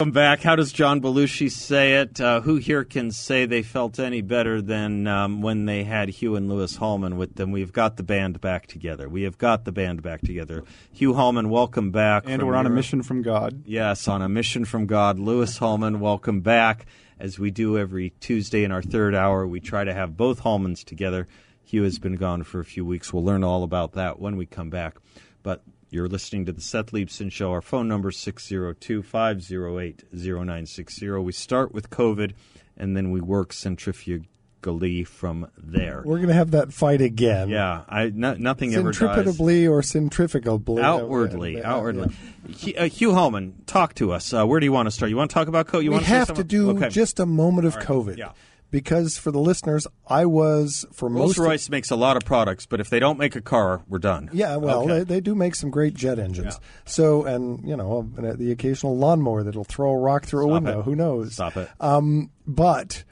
Welcome back. How does John Belushi say it? Uh, who here can say they felt any better than um, when they had Hugh and Louis Hallman with them? We've got the band back together. We have got the band back together. Hugh Hallman, welcome back. And we're on a mission from God. Yes, on a mission from God. Louis Hallman, welcome back. As we do every Tuesday in our third hour, we try to have both Hallmans together. Hugh has been gone for a few weeks. We'll learn all about that when we come back. But you're listening to the Seth Leibsohn Show. Our phone number is 602 508 0960. We start with COVID and then we work centrifugally from there. We're going to have that fight again. Yeah, I, no, nothing ever. Centripetably or centrifugally. Outwardly, Yeah, outwardly. yeah. Hugh- Uh, Hugh Hallman, talk to us. Uh, where do you want to start? You want to talk about COVID? You we want to have to do okay. just a moment of right, COVID. yeah. Because for the listeners, I was for Rolls most. of- Royce makes a lot of products, but if they don't make a car, we're done. yeah, well, Okay. they, they do make some great jet engines. So, and you know, the occasional lawnmower that'll throw a rock through a window. it. Who knows? Stop it. Um, but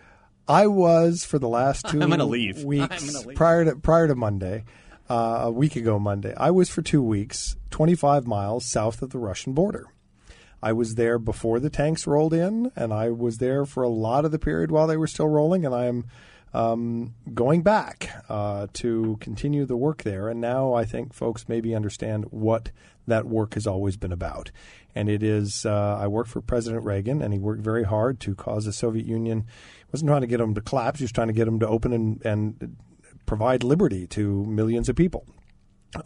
I was for the last 2 I'm gonna leave. weeks I'm gonna leave. prior to prior to Monday, uh, a week ago Monday. I was for two weeks, 25 miles south of the Russian border. I was there before the tanks rolled in, and I was there for a lot of the period while they were still rolling. And I am um, going back uh, to continue the work there. And now I think folks maybe understand what that work has always been about. And it is, uh, I worked for President Reagan, and he worked very hard to cause the Soviet Union. Wasn't trying to get them to collapse; he was trying to get them to open and, and provide liberty to millions of people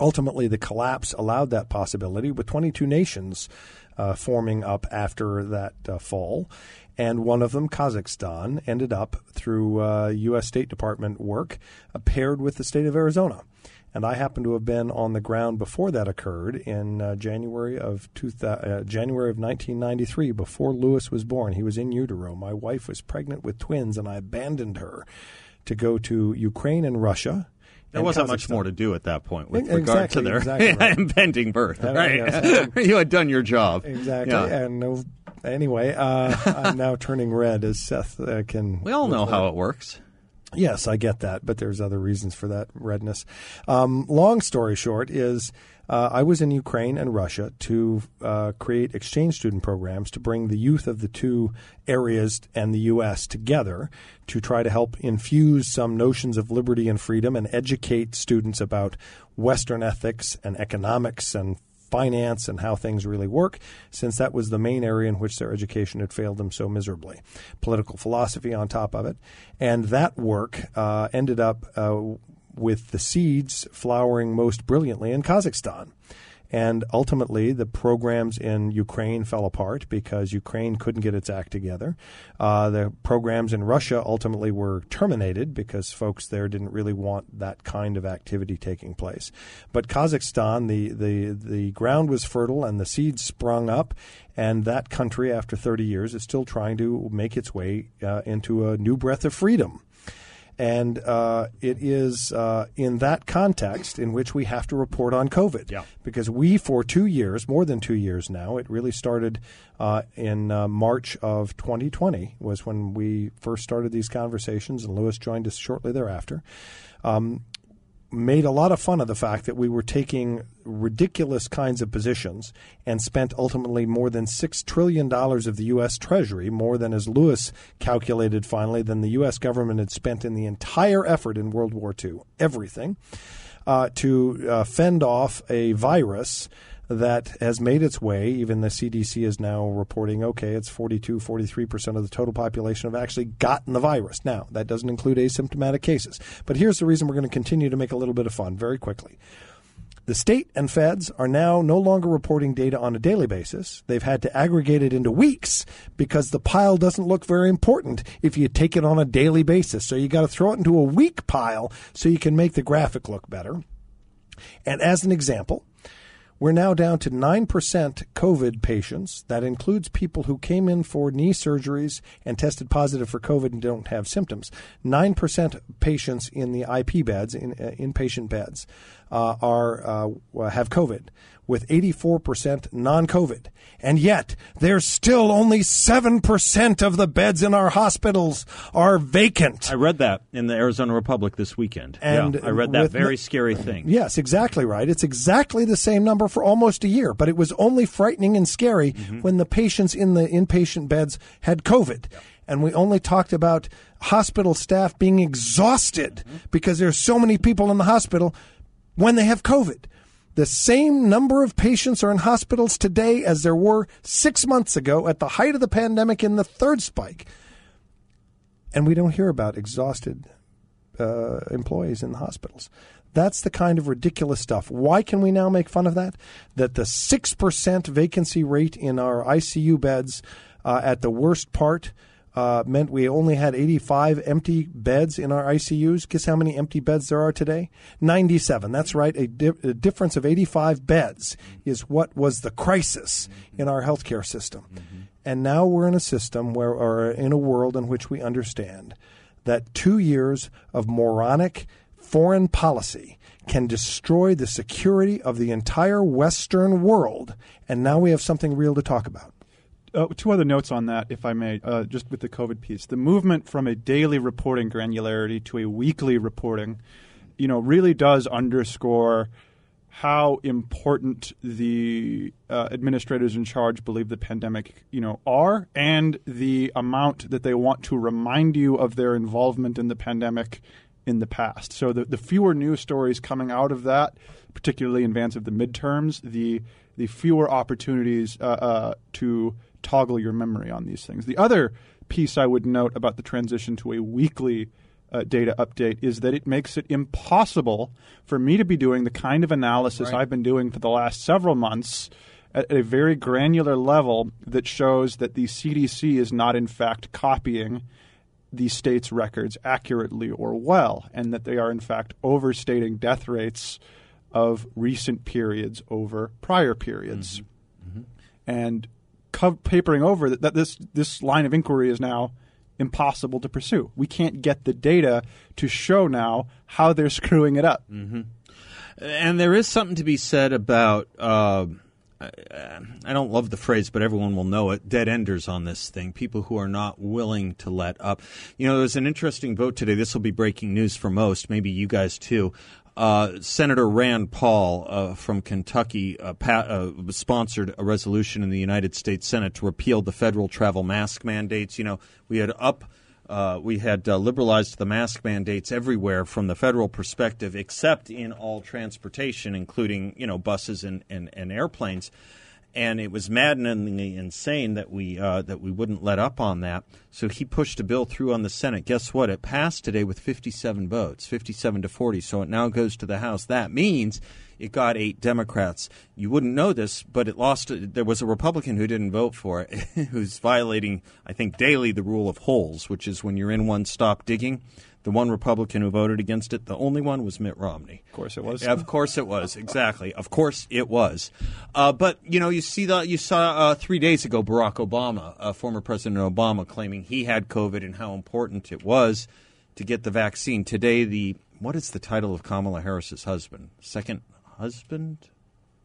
ultimately the collapse allowed that possibility with 22 nations uh, forming up after that uh, fall and one of them kazakhstan ended up through uh, u.s state department work uh, paired with the state of arizona and I happen to have been on the ground before that occurred in uh, January of two thou- uh, January of 1993, before Louis was born. He was in utero. My wife was pregnant with twins, and I abandoned her to go to Ukraine and Russia. There wasn't much more to do at that point with E- regard to their exactly right. impending birth. Uh, Right? yes. you had done your job. Exactly. Yeah. And anyway, uh, I'm now turning red, as Seth uh, can. We all know how it works. Yes, I get that, but there's other reasons for that redness. Um, long story short is uh, I was in Ukraine and Russia to uh, create exchange student programs to bring the youth of the two areas and the U.S. together to try to help infuse some notions of liberty and freedom and educate students about Western ethics and economics and finance and how things really work, since that was the main area in which their education had failed them so miserably. Political philosophy on top of it. And that work uh, ended up uh, with the seeds flowering most brilliantly in Kazakhstan. And ultimately, the programs in Ukraine fell apart because Ukraine couldn't get its act together. Uh, the programs in Russia ultimately were terminated because folks there didn't really want that kind of activity taking place. But Kazakhstan, the, the, the ground was fertile and the seeds sprung up, and that country, after 30 years, is still trying to make its way uh, into a new breath of freedom. And uh, it is uh, in that context in which we have to report on COVID. Yeah. Because we, for two years, more than two years now, it really started uh, in uh, March of 2020, was when we first started these conversations, and Louis joined us shortly thereafter. Um, made a lot of fun of the fact that we were taking ridiculous kinds of positions and spent ultimately more than $6 trillion of the U.S. Treasury, more than, as Louis calculated finally, than the U.S. government had spent in the entire effort in World War II, everything, uh, to uh, fend off a virus that has made its way. Even the CDC is now reporting, okay, it's 42, 43% of the total population have actually gotten the virus. Now, that doesn't include asymptomatic cases. But here's the reason we're going to continue to make a little bit of fun very quickly. The state and feds are now no longer reporting data on a daily basis. They've had to aggregate it into weeks because the pile doesn't look very important if you take it on a daily basis. So you got to throw it into a week pile so you can make the graphic look better. And as an example, We're now down to 9% COVID patients. That includes people who came in for knee surgeries and tested positive for COVID and don't have symptoms. 9% patients in the IP beds, in uh, inpatient beds, uh, are uh, have COVID with 84% non COVID. And yet, there's still only 7% of the beds in our hospitals are vacant. I read that in the Arizona Republic this weekend. And yeah, I read that very no- scary thing. Yes, exactly right. It's exactly the same number for almost a year, but it was only frightening and scary mm-hmm. when the patients in the inpatient beds had COVID. And we only talked about hospital staff being exhausted mm-hmm. because there's so many people in the hospital when they have COVID. The same number of patients are in hospitals today as there were six months ago at the height of the pandemic in the third spike. And we don't hear about exhausted uh, employees in the hospitals. That's the kind of ridiculous stuff. Why can we now make fun of that? That the 6% vacancy rate in our ICU beds uh, at the worst part uh, meant we only had 85 empty beds in our ICUs. Guess how many empty beds there are today? 97. That's right. A, di- a difference of 85 beds is what was the crisis in our healthcare system. And now we're in a system where, or in a world in which we understand that two years of moronic foreign policy can destroy the security of the entire Western world. And now we have something real to talk about. Uh, two other notes on that, if I may, uh, just with the COVID piece. The movement from a daily reporting granularity to a weekly reporting, you know, really does underscore how important the uh, administrators in charge believe the pandemic, you know, are, and the amount that they want to remind you of their involvement in the pandemic in the past. So the, the fewer news stories coming out of that, particularly in advance of the midterms, the the fewer opportunities uh, uh, to toggle your memory on these things. The other piece I would note about the transition to a weekly uh, data update is that it makes it impossible for me to be doing the kind of analysis I've been doing for the last several months at a very granular level that shows that the CDC is not, in fact, copying the state's records accurately or well, and that they are, in fact, overstating death rates of recent periods over prior periods. And co- papering over that, that this, this line of inquiry is now impossible to pursue. We can't get the data to show now how they're screwing it up. And there is something to be said about. Uh, I I don't love the phrase, but everyone will know it. Dead enders on this thing. People who are not willing to let up. You know, there was an interesting vote today. This will be breaking news for most, maybe you guys too. Uh, Senator Rand Paul uh, from Kentucky uh, pa- uh, sponsored a resolution in the United States Senate to repeal the federal travel mask mandates. You know, we had up uh, we had uh, liberalized the mask mandates everywhere from the federal perspective, except in all transportation, including you know buses and, and, and airplanes. And it was maddeningly insane that we uh, that we wouldn't let up on that. So he pushed a bill through on the Senate. Guess what? It passed today with 57 votes, 57 to 40. So it now goes to the House. That means it got eight Democrats. You wouldn't know this, but it lost. There was a Republican who didn't vote for it, who's violating, I think, daily the rule of holes, which is when you're in one, stop digging. The one Republican who voted against it, the only one was Mitt Romney. Of course it was. Of course it was. Exactly. Of course it was. Uh, but you know, you see that you saw uh, three days ago Barack Obama, uh, former President Obama, claiming he had COVID and how important it was to get the vaccine. Today, the what is the title of Kamala Harris's husband? Second husband?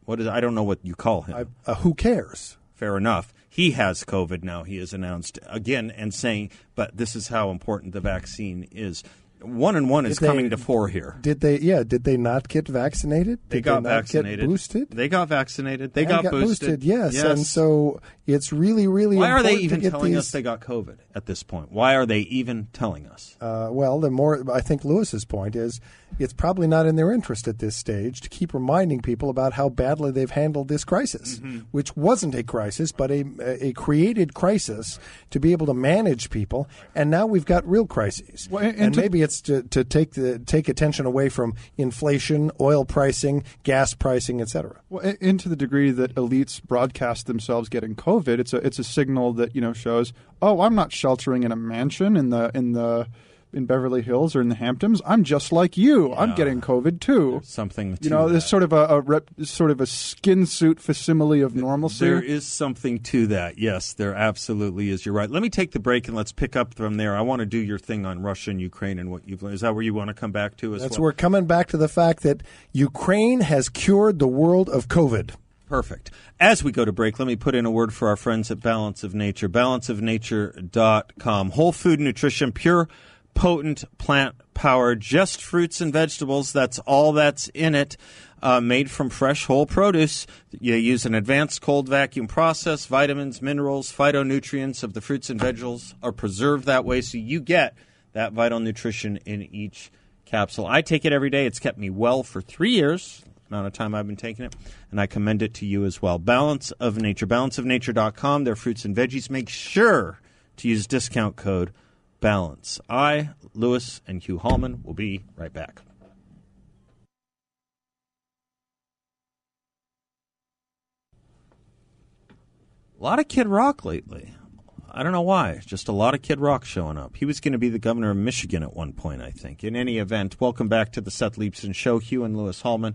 What is? I don't know what you call him. Uh, who cares? Fair enough. He has COVID now. He has announced again and saying, but this is how important the vaccine is. One and one is they- coming to four here. Did they? Yeah. Did they not get vaccinated? They got they vaccinated. Get boosted. They got vaccinated. They And got, boosted. Yes. And so it's really, really. why are they even telling these, us they got COVID at this point? Why are they even telling us? Uh, well, the more I think Louis's point is, it's probably not in their interest at this stage to keep reminding people about how badly they've handled this crisis, Mm-hmm. which wasn't a crisis, but a, a created crisis to be able to manage people. And now we've got real crises. Well, and- and to- maybe it's to, to take the take attention away from inflation, oil pricing, gas pricing, et cetera. Well, and to the degree that elites broadcast themselves getting COVID, it's a it's a signal that you know shows, oh, I'm not sheltering in a mansion in the in the in Beverly Hills or in the Hamptons, I'm just like you. I'm getting COVID too. Something to You know, that. there's sort of a, a rep, sort of a skin suit facsimile of normalcy. There is something to that. Yes, there absolutely is. You're right. Let me take the break and let's pick up from there. I want to do your thing on Russia and Ukraine and what you've learned. Is that where you want to come back to as That's well? we're coming back to the fact that Ukraine has cured the world of COVID. Perfect. As we go to break, let me put in a word for our friends at Balance of Nature. Balanceofnature.com. Whole food nutrition, pure, potent plant power, just fruits and vegetables. That's all that's in it. Uh, made from fresh whole produce. You use an advanced cold vacuum process. Vitamins, minerals, phytonutrients of the fruits and vegetables are preserved that way, so you get that vital nutrition in each capsule. I take it every day. It's kept me well for three years amount of time I've been taking it, and I commend it to you as well. Balance of Nature, balanceofnature.com. Their fruits and veggies. Make sure to use discount code BALANCE. I, Louis, and Hugh Hallman will be right back. A lot of Kid Rock lately. I don't know why. Just a lot of Kid Rock showing up. He was going to be the governor of Michigan at one point, I think. In any event, welcome back to the Seth Leibsohn Show. Hugh and Louis Hallman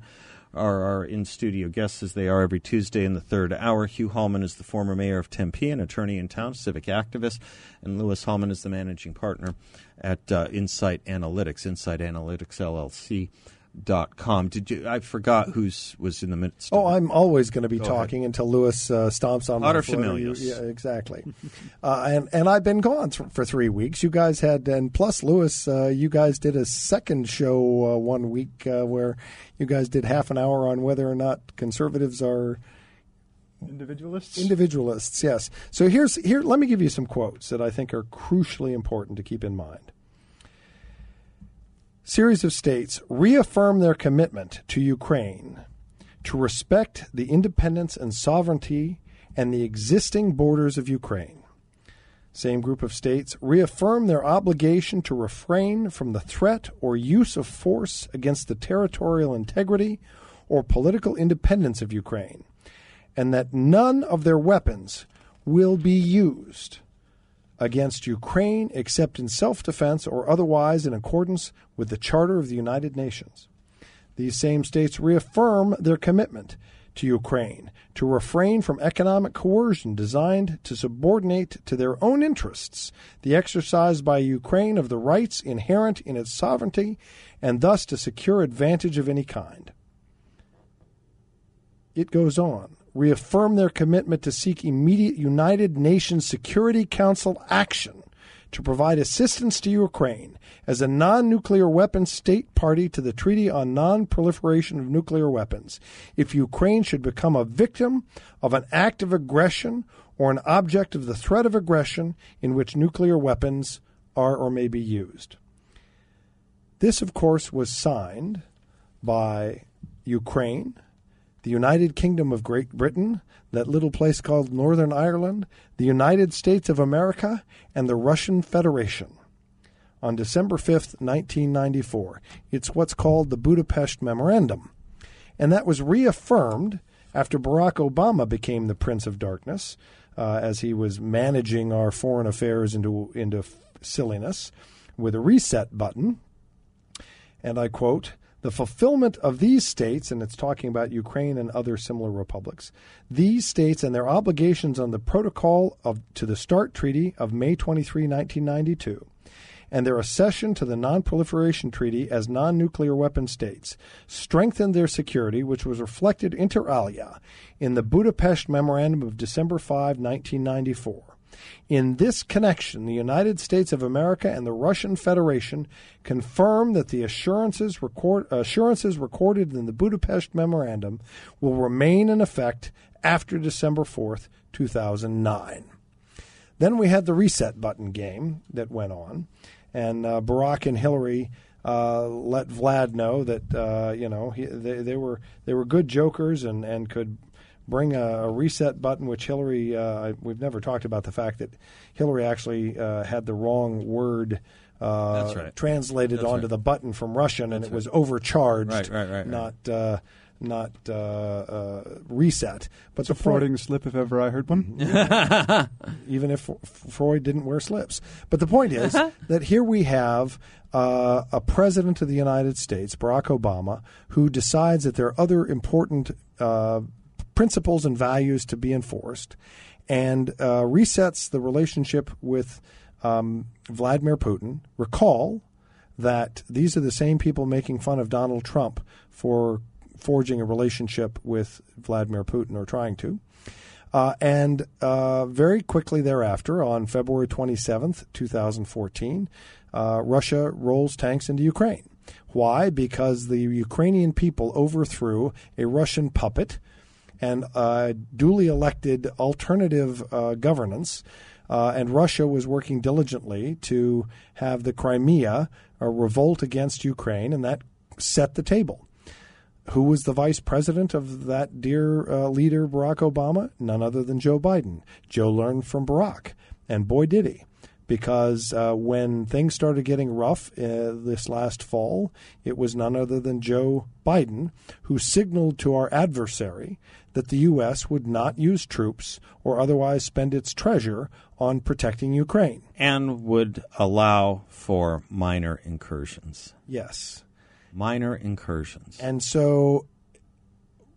are our in studio guests as they are every Tuesday in the third hour. Hugh Hallman is the former mayor of Tempe, an attorney in town, civic activist, and Louis Hallman is the managing partner at uh, Incite Analytics, Incite Analytics LLC. Dot com. Did you? I forgot who's was in the midst. Oh. I'm always going to be Go talking until Louis uh, stomps on my Utter familiars. Yeah, exactly. uh, and and I've been gone th- for three weeks. You guys had, and plus Louis, uh, you guys did a second show uh, one week uh, where you guys did half an hour on whether or not conservatives are Individualists. individualists. Yes. So here's here. Let me give you some quotes that I think are crucially important to keep in mind. Series of states reaffirm their commitment to Ukraine to respect the independence and sovereignty and the existing borders of Ukraine. Same group of states reaffirm their obligation to refrain from the threat or use of force against the territorial integrity or political independence of Ukraine, and that none of their weapons will be used against Ukraine except in self defense or otherwise in accordance with the Charter of the United Nations. These same states reaffirm their commitment to Ukraine to refrain from economic coercion designed to subordinate to their own interests the exercise by Ukraine of the rights inherent in its sovereignty and thus to secure advantage of any kind. It goes on. Reaffirm their commitment to seek immediate United Nations Security Council action to provide assistance to Ukraine as a non nuclear weapons state party to the Treaty on Non Proliferation of Nuclear Weapons if Ukraine should become a victim of an act of aggression or an object of the threat of aggression in which nuclear weapons are or may be used. This, of course, was signed by Ukraine, the United Kingdom of Great Britain, that little place called Northern Ireland, the United States of America, and the Russian Federation on December 5th, 1994. It's what's called the Budapest Memorandum. And that was reaffirmed after Barack Obama became the Prince of Darkness, uh, as he was managing our foreign affairs into, into silliness with a reset button. And I quote, the fulfillment of these states, and it's talking about Ukraine and other similar republics, these states and their obligations on the protocol of, to the START Treaty of May 23, 1992, and their accession to the Non-Proliferation Treaty as non-nuclear weapon states strengthened their security, which was reflected inter alia in the Budapest Memorandum of December 5, 1994. In this connection, the United States of America and the Russian Federation confirm that the assurances, record, assurances recorded in the Budapest Memorandum will remain in effect after December 4th, 2009. Then we had the reset button game that went on, and uh, Barack and Hillary uh, let Vlad know that uh, you know he, they, they were they were good jokers and, and could bring a, a reset button, which Hillary uh, we've never talked about the fact that Hillary actually uh, had the wrong word. Uh, That's right. Translated That's onto right. the button from Russian, and it was overcharged, Right, right, right, right. not uh, not uh, uh, reset. But It's a the point- Freudian slip if ever I heard one. even if Freud didn't wear slips. But the point is that here we have uh, a president of the United States, Barack Obama, who decides that there are other important uh, principles and values to be enforced and uh, resets the relationship with um, Vladimir Putin. Recall that these are the same people making fun of Donald Trump for forging a relationship with Vladimir Putin or trying to. Uh, and uh, very quickly thereafter, on February 27th, 2014, uh, Russia rolls tanks into Ukraine. Why? Because the Ukrainian people overthrew a Russian puppet and uh, duly elected alternative uh, governance. Uh, and Russia was working diligently to have the Crimea uh, revolt against Ukraine, and that set the table. Who was the vice president of that dear uh, leader, Barack Obama? None other than Joe Biden. Joe learned from Barack, and boy, did he. Because uh, when things started getting rough uh, this last fall, it was none other than Joe Biden who signaled to our adversary that the U.S. would not use troops or otherwise spend its treasure on protecting Ukraine. and would allow for minor incursions. Yes. Minor incursions. And so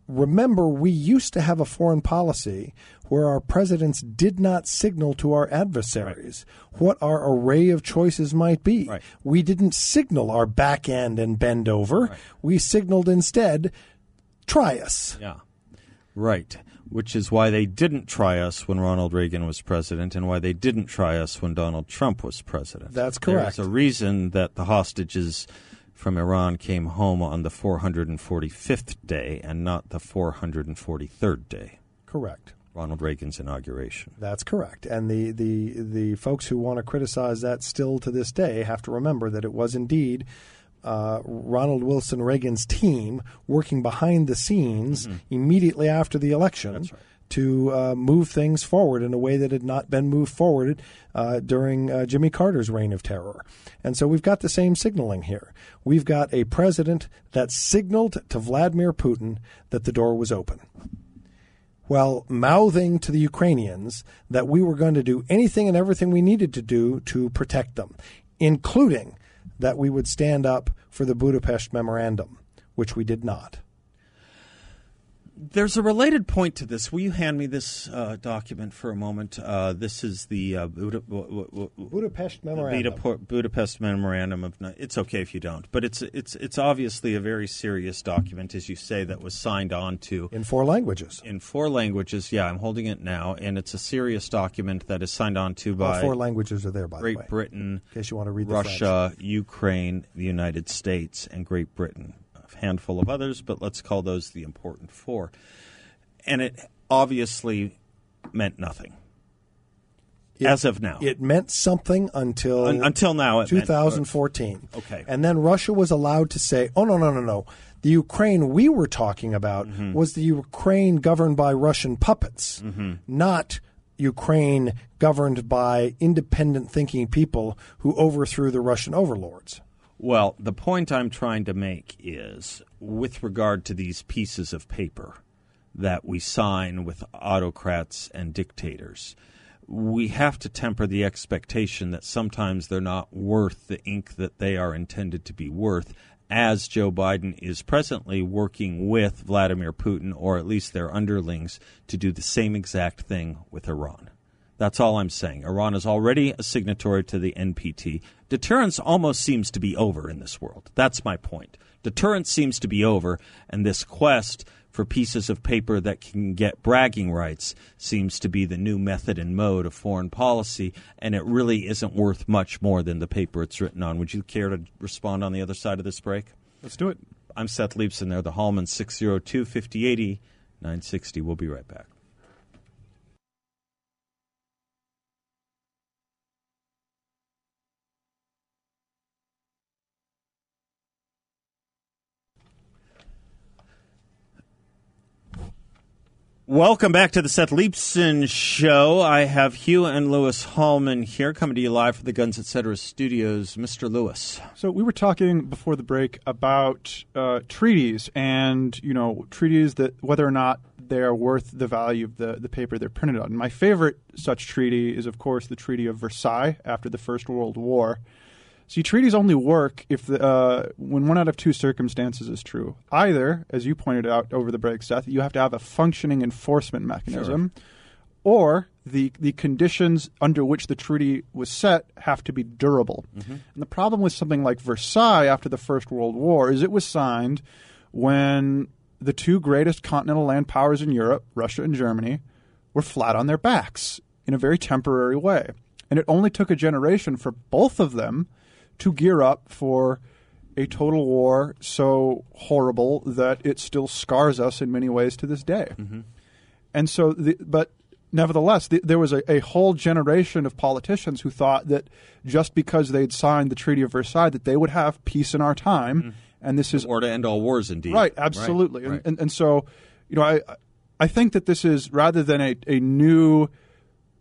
remember, we used to have a foreign policy where our presidents did not signal to our adversaries what our array of choices might be. Right. We didn't signal our back end and bend over. We signaled instead, try us. Yeah. Right. Which is why they didn't try us when Ronald Reagan was president and why they didn't try us when Donald Trump was president. That's correct. There's a reason that the hostages from Iran came home on the 445th day and not the 443rd day, Correct. Ronald Reagan's inauguration. That's correct. And the, the, the folks who want to criticize that still to this day have to remember that it was indeed uh, Ronald Wilson Reagan's team working behind the scenes immediately after the election to uh, move things forward in a way that had not been moved forward uh, during uh, Jimmy Carter's reign of terror. And so we've got the same signaling here. We've got a president that signaled to Vladimir Putin that the door was open while mouthing to the Ukrainians that we were going to do anything and everything we needed to do to protect them, including that we would stand up for the Budapest Memorandum, which we did not. There's a related point to this. Will you hand me this uh, document for a moment? Uh, this is the uh, Buda- w- w- w- Budapest Memorandum. Budap- Budapest Memorandum of. It's okay if you don't, but it's it's it's obviously a very serious document, as you say, that was signed on to in four languages. in four languages. Yeah, I'm holding it now, and it's a serious document that is signed on to by All four languages are there, by Great the way. Great Britain, in case you want to read Russia, Ukraine, the United States, and Great Britain. Handful of others, but let's call those the important four. And it obviously meant nothing. as of now. It meant something until Un- until now, it meant- 2014. Okay. And then Russia was allowed to say, "Oh no, no, no, no. The Ukraine we were talking about Mm-hmm. was the Ukraine governed by Russian puppets, Mm-hmm. not Ukraine governed by independent thinking people who overthrew the Russian overlords." Well, the point I'm trying to make is with regard to these pieces of paper that we sign with autocrats and dictators, we have to temper the expectation that sometimes they're not worth the ink that they are intended to be worth, as Joe Biden is presently working with Vladimir Putin, or at least their underlings, to do the same exact thing with Iran. That's all I'm saying. Iran is already a signatory to the NPT. Deterrence almost seems to be over in this world. That's my point. Deterrence seems to be over, and this quest for pieces of paper that can get bragging rights seems to be the new method and mode of foreign policy, and it really isn't worth much more than the paper it's written on. Would you care to respond on the other side of this break? Let's do it. I'm Seth Leibsohn there, the Hallman 602 5080 960. We'll be right back. Welcome back to the Seth Leibsohn Show. I have Hugh and Louis Hallman here, coming to you live from the Guns Etc. studios. Mr. Louis. So we were talking before the break about uh, treaties, and you know, treaties that whether or not they are worth the value of the, the paper they're printed on. My favorite such treaty is, of course, the Treaty of Versailles after the First World War. See, treaties only work if the, uh, when one out of two circumstances is true. Either, as you pointed out over the break, Seth, you have to have a functioning enforcement mechanism, sure. or the the conditions under which the treaty was set have to be durable. Mm-hmm. And the problem with something like Versailles after the First World War is it was signed when the two greatest continental land powers in Europe, Russia and Germany, were flat on their backs in a very temporary way. And it only took a generation for both of them to gear up for a total war so horrible that it still scars us in many ways to this day. Mm-hmm. And so, the, but nevertheless, the, there was a, a, whole generation of politicians who thought that just because they'd signed the Treaty of Versailles, that they would have peace in our time. Mm-hmm. And this is or to end all wars, indeed. Right, absolutely. Right, right. And, and, and so, you know, I I think that this is rather than a, a new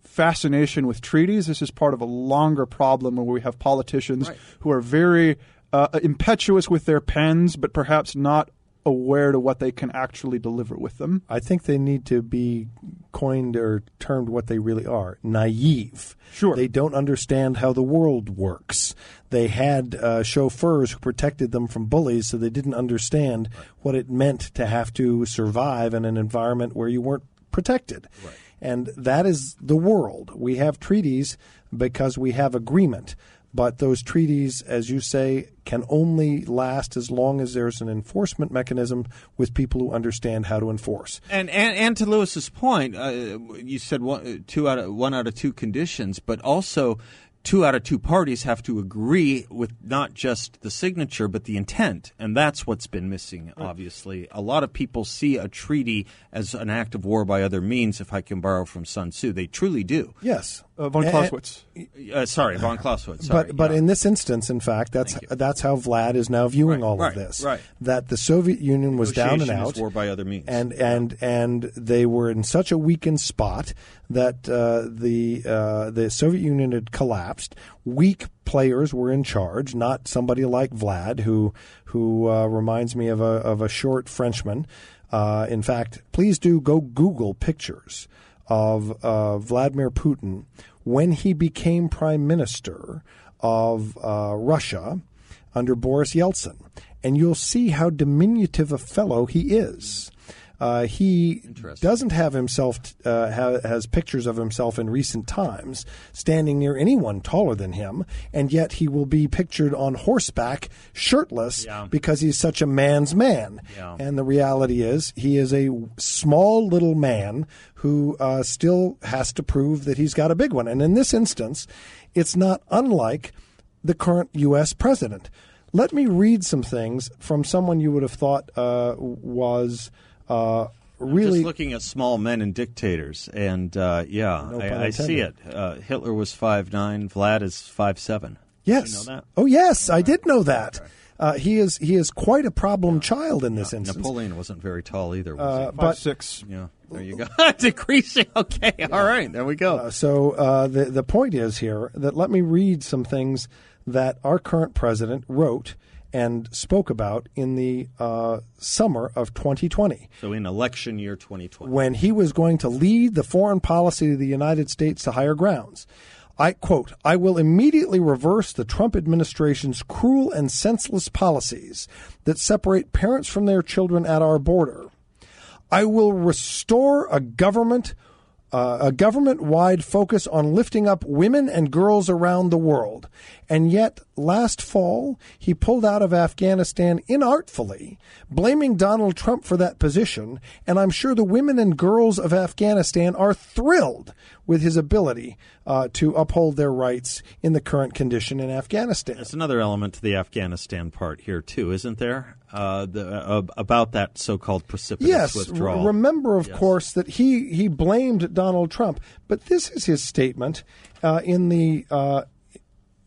fascination with treaties. This is part of a longer problem where we have politicians right. who are very uh, impetuous with their pens, but perhaps not aware to what they can actually deliver with them. I think they need to be coined or termed what they really are naive. Sure. They don't understand how the world works. They had uh, chauffeurs who protected them from bullies, so they didn't understand right. what it meant to have to survive in an environment where you weren't protected. Right. And that is the world. We have treaties because we have agreement. But those treaties, as you say, can only last as long as there's an enforcement mechanism with people who understand how to enforce. And and, and to Louis's point, uh, you said one, two out of one out of two conditions, but also two out of two parties have to agree with not just the signature but the intent. And that's what's been missing obviously. A lot of people see a treaty as an act of war by other means if i can borrow from sun tzu. They truly do. Yes. Uh, von clausewitz. uh, sorry von clausewitz sorry, but but yeah. in this instance in fact that's that's how vlad is now viewing right, all right, of this right. that the soviet union was down and out war by other means. and and and they were in such a weakened spot that uh, the uh, the Soviet Union had collapsed. Weak players were in charge, not somebody like Vlad, who who uh, reminds me of a of a short Frenchman. Uh, in fact, please do go Google pictures of uh, Vladimir Putin when he became prime minister of uh, Russia under Boris Yeltsin, and you'll see how diminutive a fellow he is. Uh, he doesn't have himself uh, ha- has pictures of himself in recent times standing near anyone taller than him, and yet he will be pictured on horseback, shirtless, yeah. because he's such a man's man. Yeah. And the reality is, he is a small little man who uh, still has to prove that he's got a big one. And in this instance, it's not unlike the current U.S. president. Let me read some things from someone you would have thought uh, was uh, really just looking at small men and dictators, and uh, yeah, no I, I, see it. Uh, Hitler was five nine. Vlad is five seven. Yes. You know oh, yes, I did know that. Uh, he is he is quite a problem yeah. child in this yeah. instance. Napoleon wasn't very tall either. Was uh, he? Five, but six. Yeah, there you go. Decreasing. Okay, yeah. all right, there we go. Uh, so uh, the the point is here that let me read some things that our current president wrote and spoke about in the uh, summer of 2020. So, in election year 2020. When he was going to lead the foreign policy of the United States to higher grounds. I quote, I will immediately reverse the Trump administration's cruel and senseless policies that separate parents from their children at our border. I will restore a government uh, a government wide focus on lifting up women and girls around the world. And yet, last fall, he pulled out of Afghanistan inartfully, blaming Donald Trump for that position. And I'm sure the women and girls of Afghanistan are thrilled with his ability uh, to uphold their rights in the current condition in Afghanistan. There's another element to the Afghanistan part here, too, isn't there? Uh, the, uh, about that so-called precipitous yes, withdrawal. remember, of yes. course, that he he blamed Donald Trump, but this is his statement uh, in the uh,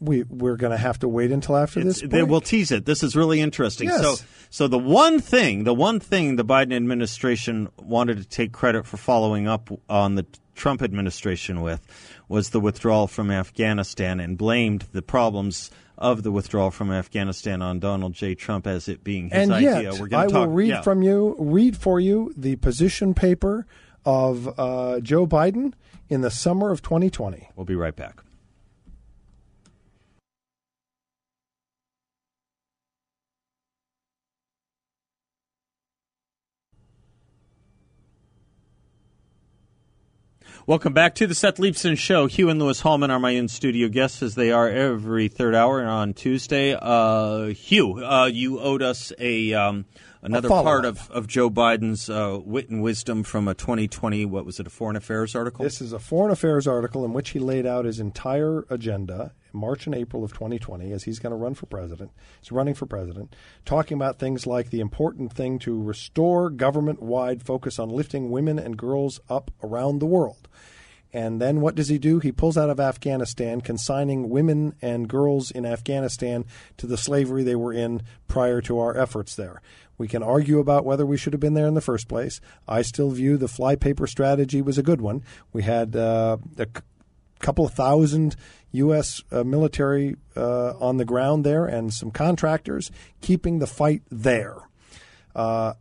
we we're going to have to wait until after It's- this. break. will tease it. This is really interesting. Yes. So, so the one thing, the one thing the Biden administration wanted to take credit for following up on the Trump administration with was the withdrawal from Afghanistan and blamed the problems of the withdrawal from Afghanistan on Donald J. Trump as it being his and idea. yet, We're going I to talk. will read yeah. from you, read for you the position paper of uh, Joe Biden in the summer of 2020. We'll be right back. Welcome back to the Seth Leibsohn Show. Hugh and Louis Hallman are my in studio guests, as they are every third hour on Tuesday. Uh, Hugh, uh, you owed us a um, another follow-up. part of, of Joe Biden's uh, wit and wisdom from a 2020, what was it, a Foreign Affairs article? This is a foreign affairs article in which he laid out his entire agenda March and April of 2020 as he's going to run for president. He's running for president, talking about things like the important thing to restore government wide focus on lifting women and girls up around the world. And then what does he do? He pulls out of Afghanistan, consigning women and girls in Afghanistan to the slavery they were in prior to our efforts there. We can argue about whether we should have been there in the first place. I still view the flypaper strategy was a good one. We had uh, a couple of thousand U.S. Uh, military uh, on the ground there and some contractors keeping the fight there. Uh,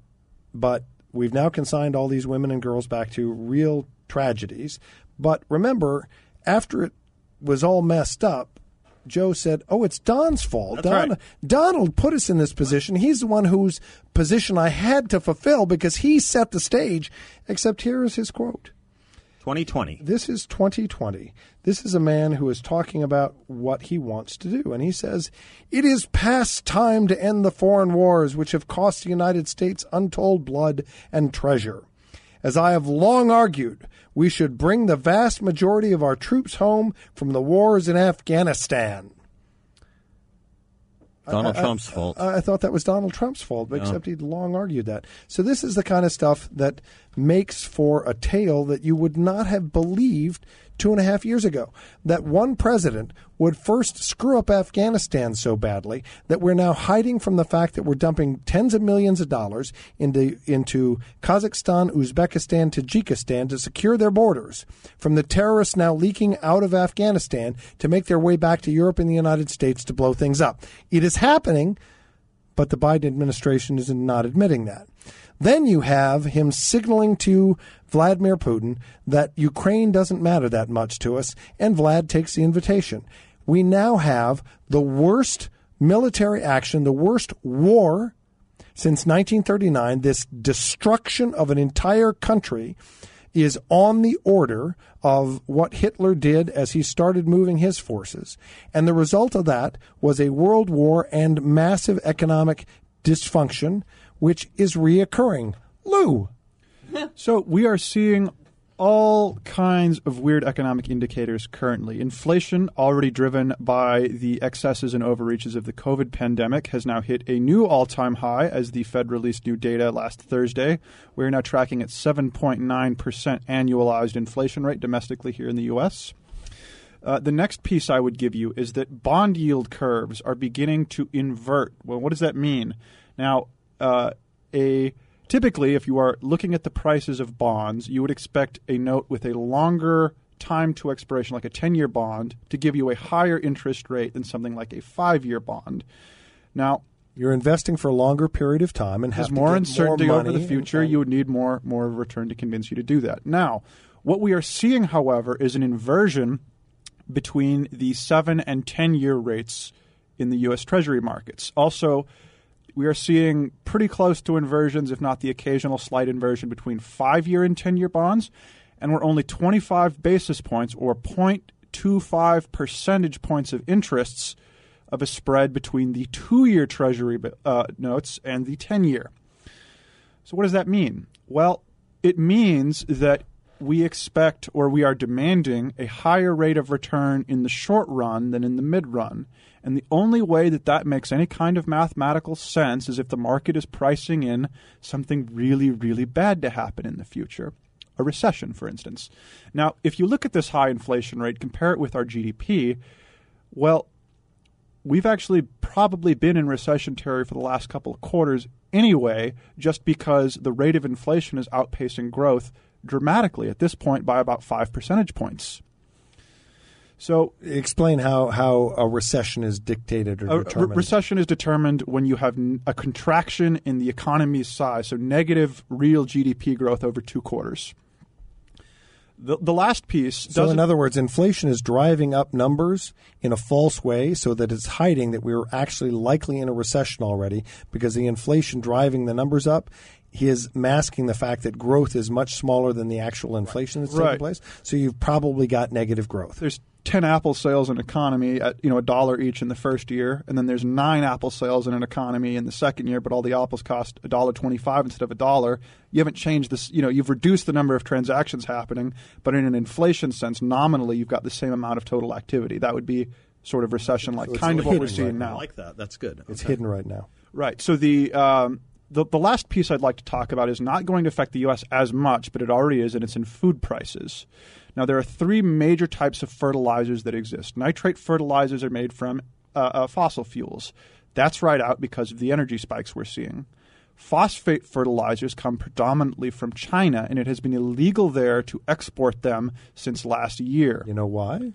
but we've now consigned all these women and girls back to real tragedies. But remember, after it was all messed up, Joe said, "Oh, it's Don's fault. Don, right. Donald put us in this position. He's the one whose position I had to fulfill because he set the stage." Except here is his quote. 2020. This is 2020. This is a man who is talking about what he wants to do. And he says, It is past time to end the foreign wars which have cost the United States untold blood and treasure. As I have long argued, we should bring the vast majority of our troops home from the wars in Afghanistan. Donald I- I- Trump's fault. I, I thought that was Donald Trump's fault, but except he'd long argued that. So this is the kind of stuff that makes for a tale that you would not have believed two and a half years ago. That one president would first screw up Afghanistan so badly that we're now hiding from the fact that we're dumping tens of millions of dollars into into Kazakhstan, Uzbekistan, Tajikistan to secure their borders from the terrorists now leaking out of Afghanistan to make their way back to Europe and the United States to blow things up. It is happening, but the Biden administration is not admitting that. Then you have him signaling to Vladimir Putin that Ukraine doesn't matter that much to us, and Vlad takes the invitation. We now have the worst military action, the worst war since 1939. This destruction of an entire country is on the order of what Hitler did as he started moving his forces. And the result of that was a world war and massive economic dysfunction, which is reoccurring. Lou. So we are seeing all kinds of weird economic indicators currently. Inflation, already driven by the excesses and overreaches of the COVID pandemic, has now hit a new all time high as the Fed released new data last Thursday. We're now tracking at 7.9% annualized inflation rate domestically here in the U.S. Uh, the next piece I would give you is that bond yield curves are beginning to invert. Well, what does that mean? Now, uh, a typically, if you are looking at the prices of bonds, you would expect a note with a longer time to expiration, like a 10 year bond, to give you a higher interest rate than something like a five year bond. Now, You're investing for a longer period of time and to more uncertainty more over the future. You would need more more of a return to convince you to do that. Now, what we are seeing, however, is an inversion between the seven and ten year rates in the U.S. Treasury markets. Also, we are seeing pretty close to inversions, if not the occasional slight inversion between five year and ten year bonds, and we're only 25 basis points or 0.25 percentage points of interests of a spread between the two year Treasury uh, notes and the 10 year. So, what does that mean? Well, it means that we expect or we are demanding a higher rate of return in the short run than in the mid run. And the only way that that makes any kind of mathematical sense is if the market is pricing in something really, really bad to happen in the future. A recession, for instance. Now, if you look at this high inflation rate, compare it with our GDP, well, we've actually probably been in recession territory for the last couple of quarters anyway, just because the rate of inflation is outpacing growth dramatically at this point by about five percentage points. So, Explain how, how a recession is dictated or a re- determined. recession is determined when you have a contraction in the economy's size, so negative real GDP growth over two quarters. The, the last piece So, in other words, inflation is driving up numbers in a false way so that it's hiding that we're actually likely in a recession already because the inflation driving the numbers up he is masking the fact that growth is much smaller than the actual inflation that's taking place. So, you've probably got negative growth. there's 10 apple sales in an economy at you know a dollar each in the first year and then there's nine apple sales in an economy in the second year but all the apples cost a dollar 25 instead of a dollar you haven't changed this you know you've reduced the number of transactions happening but in an inflation sense nominally you've got the same amount of total activity that would be sort of recession like So kind of what we're seeing right now I like that. That's good. It's hidden right now. Right. So the, um, the the last piece I'd like to talk about is not going to affect the U.S. as much, but it already is, and it's in food prices. Now there are three major types of fertilizers that exist. Nitrate fertilizers are made from uh, uh, fossil fuels. That's right out because of the energy spikes we're seeing. Phosphate fertilizers come predominantly from China, and it has been illegal there to export them since last year You know why?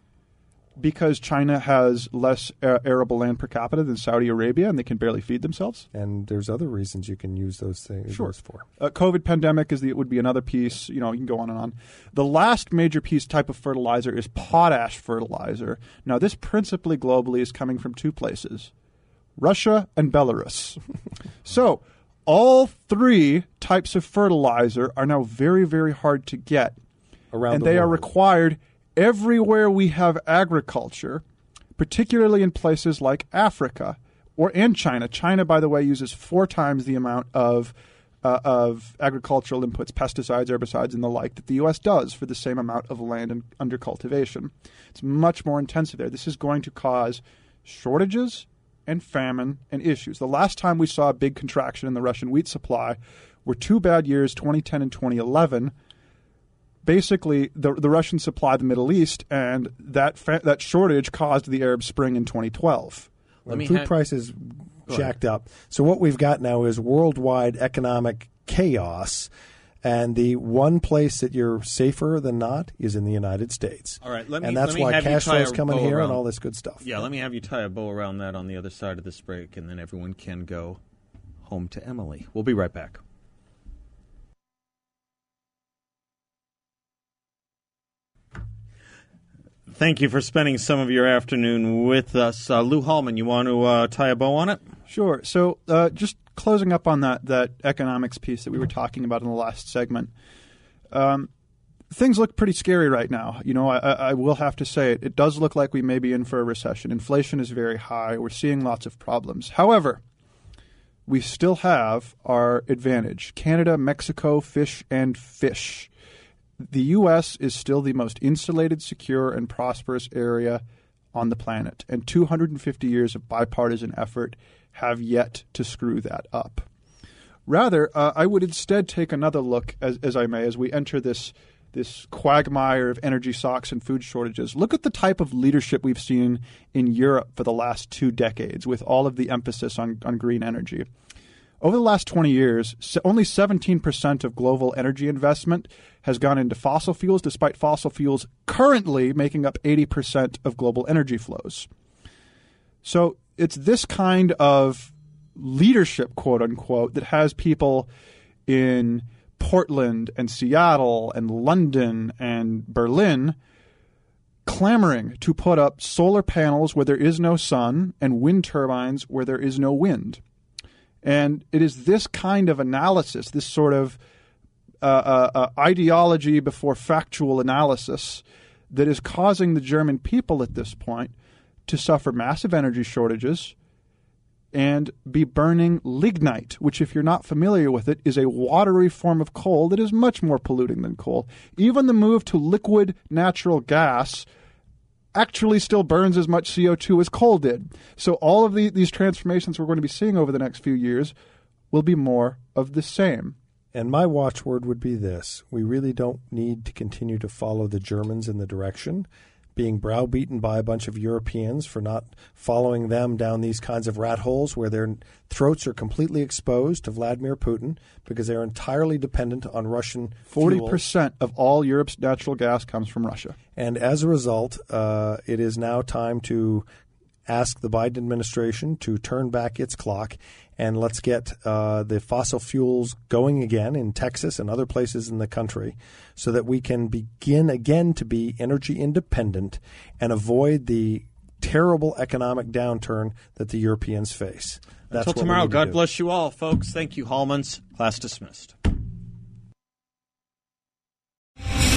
Because China has less uh, arable land per capita than Saudi Arabia, and they can barely feed themselves. And there's other reasons you can use those things Sure. for. Uh, COVID pandemic is the it would be another piece. You know, you can go on and on. The last major piece type of fertilizer is potash fertilizer. Now, this principally globally is coming from two places: Russia and Belarus. so, all three types of fertilizer are now very, very hard to get, Around and the they are required everywhere we have agriculture, particularly in places like Africa or in China. China, by the way, uses four times the amount of uh, of agricultural inputs, pesticides, herbicides, and the like that the U.S. does for the same amount of land and under cultivation. It's much more intensive there. This is going to cause shortages and famine and issues. The last time we saw a big contraction in the Russian wheat supply were two bad years, 2010 and 2011 basically the the Russians supplied the Middle East, and that fa- that shortage caused the Arab Spring in 2012. when me food ha- prices jacked up. So what we've got now is worldwide economic chaos, and the one place that you're safer than not is in the United States. All right, let me- and that's let me why cash flows a coming here around- and all this good stuff. Yeah, let me have you tie a bow around that on the other side of this break, and then everyone can go home to Emily. We'll be right back. Thank you for spending some of your afternoon with us. Uh, Lou Hallman, you want to uh, tie a bow on it? Sure. So uh, just closing up on that that economics piece that we were talking about in the last segment. Um, things look pretty scary right now. You know, I, I will have to say it. It does look like we may be in for a recession. Inflation is very high. We're seeing lots of problems. However, we still have our advantage. Canada, Mexico, fish and fish. The U.S. is still the most insulated, secure, and prosperous area on the planet, and 250 years of bipartisan effort have yet to screw that up. Rather, uh, I would instead take another look, as, as I may, as we enter this this quagmire of energy socks and food shortages. Look at the type of leadership we've seen in Europe for the last two decades, with all of the emphasis on, on green energy. Over the last 20 years, only 17% of global energy investment has gone into fossil fuels, despite fossil fuels currently making up 80% of global energy flows. So it's this kind of leadership, quote unquote, that has people in Portland and Seattle and London and Berlin clamoring to put up solar panels where there is no sun and wind turbines where there is no wind. And it is this kind of analysis, this sort of uh, uh, uh, ideology before factual analysis, that is causing the German people at this point to suffer massive energy shortages and be burning lignite, which, if you're not familiar with it, is a watery form of coal that is much more polluting than coal. Even the move to liquid natural gas actually still burns as much CO2 as coal did. So all of the, these transformations we're going to be seeing over the next few years will be more of the same. And my watchword would be this: we really don't need to continue to follow the Germans in the direction being browbeaten by a bunch of Europeans for not following them down these kinds of rat holes where their throats are completely exposed to Vladimir Putin because they're entirely dependent on Russian Forty fuel. percent of all Europe's natural gas comes from Russia. And as a result, uh, it is now time to ask the Biden administration to turn back its clock and let's get uh, the fossil fuels going again in Texas and other places in the country so that we can begin again to be energy independent and avoid the terrible economic downturn that the Europeans face. That's Until tomorrow, God do. bless you all, folks. Thank you, Hallmans. Class dismissed.